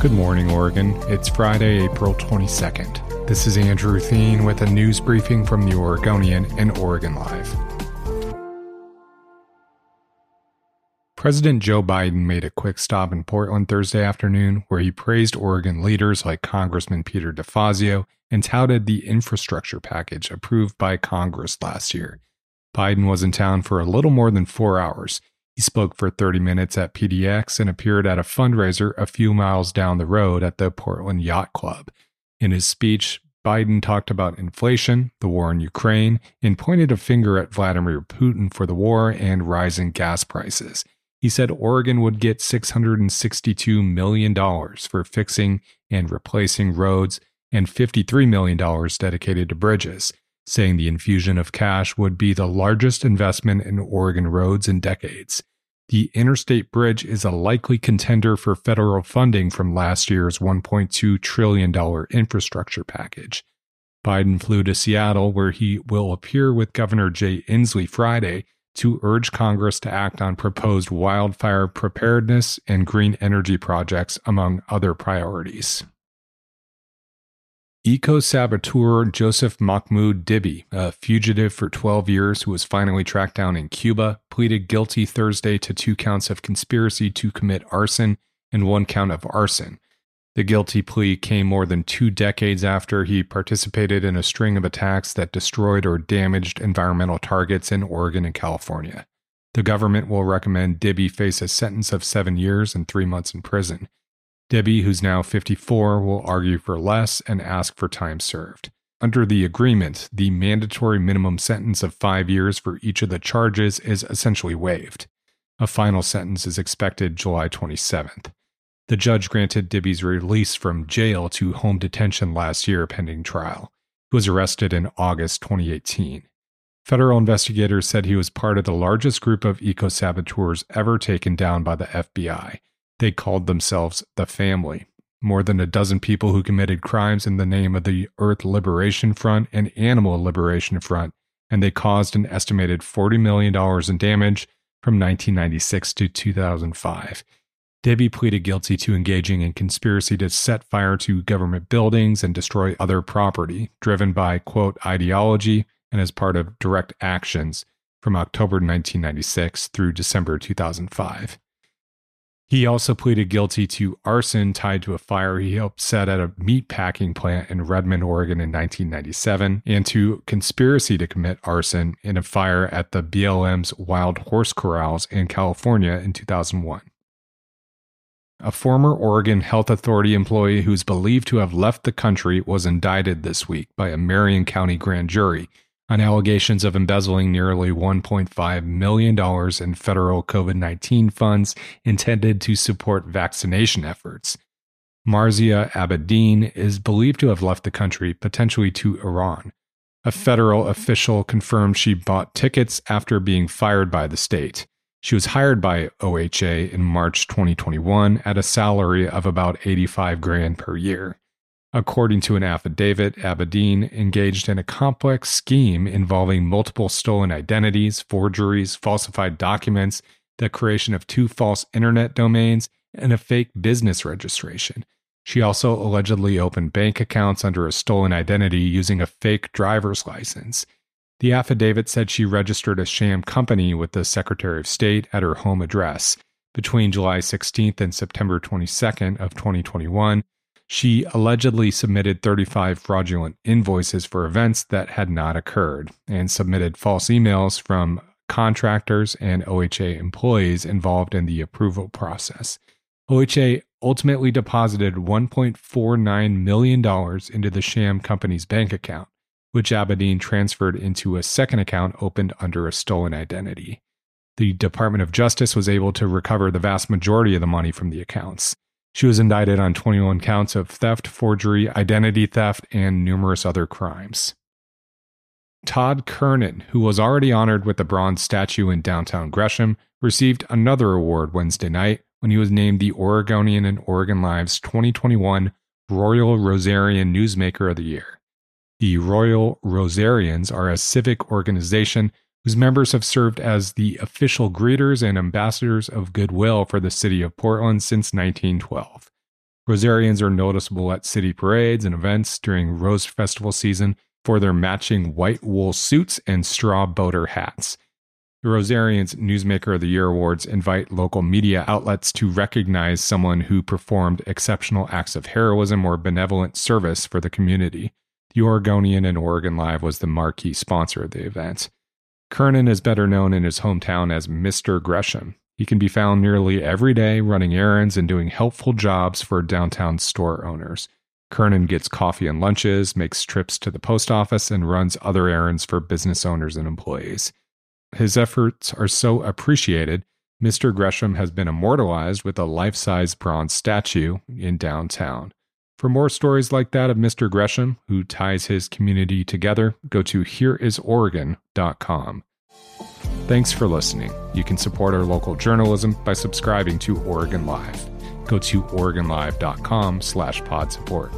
Good morning, Oregon. It's Friday, April 22nd. This is Andrew Theen with a news briefing from the Oregonian and Oregon Live. President Joe Biden made a quick stop in Portland Thursday afternoon where he praised Oregon leaders like Congressman Peter DeFazio and touted the infrastructure package approved by Congress last year. Biden was in town for a little more than four hours. He spoke for 30 minutes at PDX and appeared at a fundraiser a few miles down the road at the Portland Yacht Club. In his speech, Biden talked about inflation, the war in Ukraine, and pointed a finger at Vladimir Putin for the war and rising gas prices. He said Oregon would get $662 million for fixing and replacing roads and $53 million dedicated to bridges, saying the infusion of cash would be the largest investment in Oregon roads in decades. The Interstate Bridge is a likely contender for federal funding from last year's $1.2 trillion infrastructure package. Biden flew to Seattle, where he will appear with Governor Jay Inslee Friday to urge Congress to act on proposed wildfire preparedness and green energy projects, among other priorities. Eco saboteur Joseph Mahmoud Dibee, a fugitive for 12 years who was finally tracked down in Cuba, pleaded guilty Thursday to two counts of conspiracy to commit arson and one count of arson. The guilty plea came more than two decades after he participated in a string of attacks that destroyed or damaged environmental targets in Oregon and California. The government will recommend Dibee face a sentence of seven years and three months in prison. Dibee, who's now 54, will argue for less and ask for time served. Under the agreement, the mandatory minimum sentence of five years for each of the charges is essentially waived. A final sentence is expected July 27th. The judge granted Dibee's release from jail to home detention last year pending trial. He was arrested in August 2018. Federal investigators said he was part of the largest group of eco saboteurs ever taken down by the FBI they called themselves the Family. More than a dozen people who committed crimes in the name of the Earth Liberation Front and Animal Liberation Front, and they caused an estimated $40 million in damage from 1996 to 2005. Dibee pleaded guilty to engaging in conspiracy to set fire to government buildings and destroy other property, driven by, quote, ideology and as part of direct actions from October 1996 through December 2005. He also pleaded guilty to arson tied to a fire he helped set at a meat packing plant in Redmond, Oregon in 1997, and to conspiracy to commit arson in a fire at the BLM's Wild Horse Corrals in California in 2001. A former Oregon Health Authority employee who's believed to have left the country was indicted this week by a Marion County grand jury on allegations of embezzling nearly $1.5 million in federal COVID 19 funds intended to support vaccination efforts. Marzia Abedin is believed to have left the country, potentially to Iran. A federal official confirmed she bought tickets after being fired by the state. She was hired by OHA in March 2021 at a salary of about 85 grand per year. According to an affidavit, Abedin engaged in a complex scheme involving multiple stolen identities, forgeries, falsified documents, the creation of two false internet domains, and a fake business registration. She also allegedly opened bank accounts under a stolen identity using a fake driver's license. The affidavit said she registered a sham company with the Secretary of State at her home address. Between July 16th and September 22nd of 2021, she allegedly submitted 35 fraudulent invoices for events that had not occurred and submitted false emails from contractors and OHA employees involved in the approval process. OHA ultimately deposited $1.49 million into the sham company's bank account, which Abedin transferred into a second account opened under a stolen identity. The Department of Justice was able to recover the vast majority of the money from the accounts. She was indicted on 21 counts of theft, forgery, identity theft, and numerous other crimes. Todd Kernan, who was already honored with the bronze statue in downtown Gresham, received another award Wednesday night when he was named the Oregonian and Oregon Live's 2021 Royal Rosarian Newsmaker of the Year. The Royal Rosarians are a civic organization whose members have served as the official greeters and ambassadors of goodwill for the city of Portland since 1912. Rosarians are noticeable at city parades and events during Rose Festival season for their matching white wool suits and straw boater hats. The Rosarians Newsmaker of the Year Awards invite local media outlets to recognize someone who performed exceptional acts of heroism or benevolent service for the community. The Oregonian and Oregon Live was the marquee sponsor of the event. Kernan is better known in his hometown as Mr. Gresham. He can be found nearly every day running errands and doing helpful jobs for downtown store owners. Kernan gets coffee and lunches, makes trips to the post office, and runs other errands for business owners and employees. His efforts are so appreciated, Mr. Gresham has been immortalized with a life size bronze statue in downtown. For more stories like that of Mr. Gresham, who ties his community together, go to hereisoregon.com. Thanks for listening. You can support our local journalism by subscribing to Oregon Live. Go to OregonLive.com slash pod support.